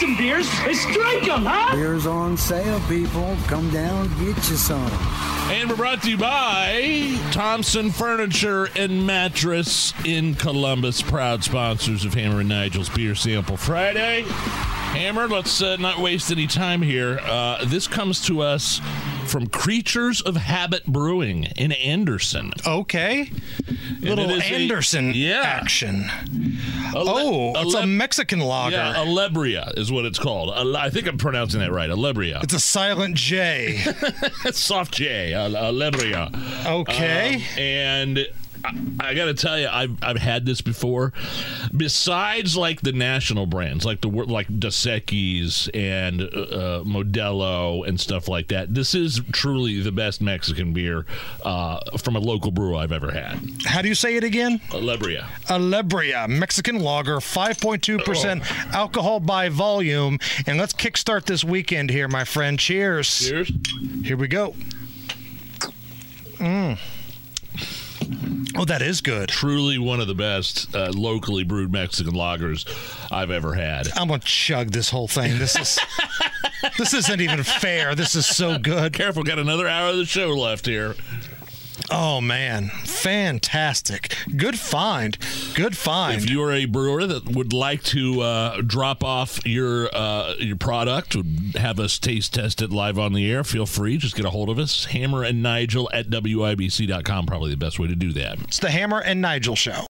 Some beers. Let's drink them, huh? Beer's on sale, people. Come down, get you some. And we're brought to you by Thompson Furniture and Mattress in Columbus, proud sponsors of Hammer and Nigel's Beer Sample Friday. Hammer, let's uh, not waste any time here. Uh, this comes to us from Creatures of Habit Brewing in Anderson. Okay. Little it is a- Anderson yeah. action. Ale- Oh, it's a Mexican lager. Yeah, Alebria is what it's called. I think I'm pronouncing that right. Alebria. it's a silent J. soft J. Ale- Alebria. Okay. Um, and I, I got to tell you, I've I've had this before. Besides, like the national brands, like the like Dos Equis and uh, uh, Modelo and stuff like that. This is truly the best Mexican beer uh, from a local brewer I've ever had. How do you say it again? Alebria. Alebria, Mexican lager, 5.2% alcohol by volume. And let's kickstart this weekend here, my friend. Cheers. Cheers. Here we go. Mm. Oh, that is good. Truly one of the best uh, locally brewed Mexican lagers I've ever had. I'm gonna chug this whole thing. This is this isn't even fair. This is so good. Careful, got another hour of the show left here. Oh man, fantastic! Good find. Good find. If you are a brewer that would like to uh, drop off your uh, your product, would have us taste test it live on the air, feel free. Just get a hold of us. Hammer and Nigel at WIBC.com. Probably the best way to do that. it's the Hammer and Nigel show.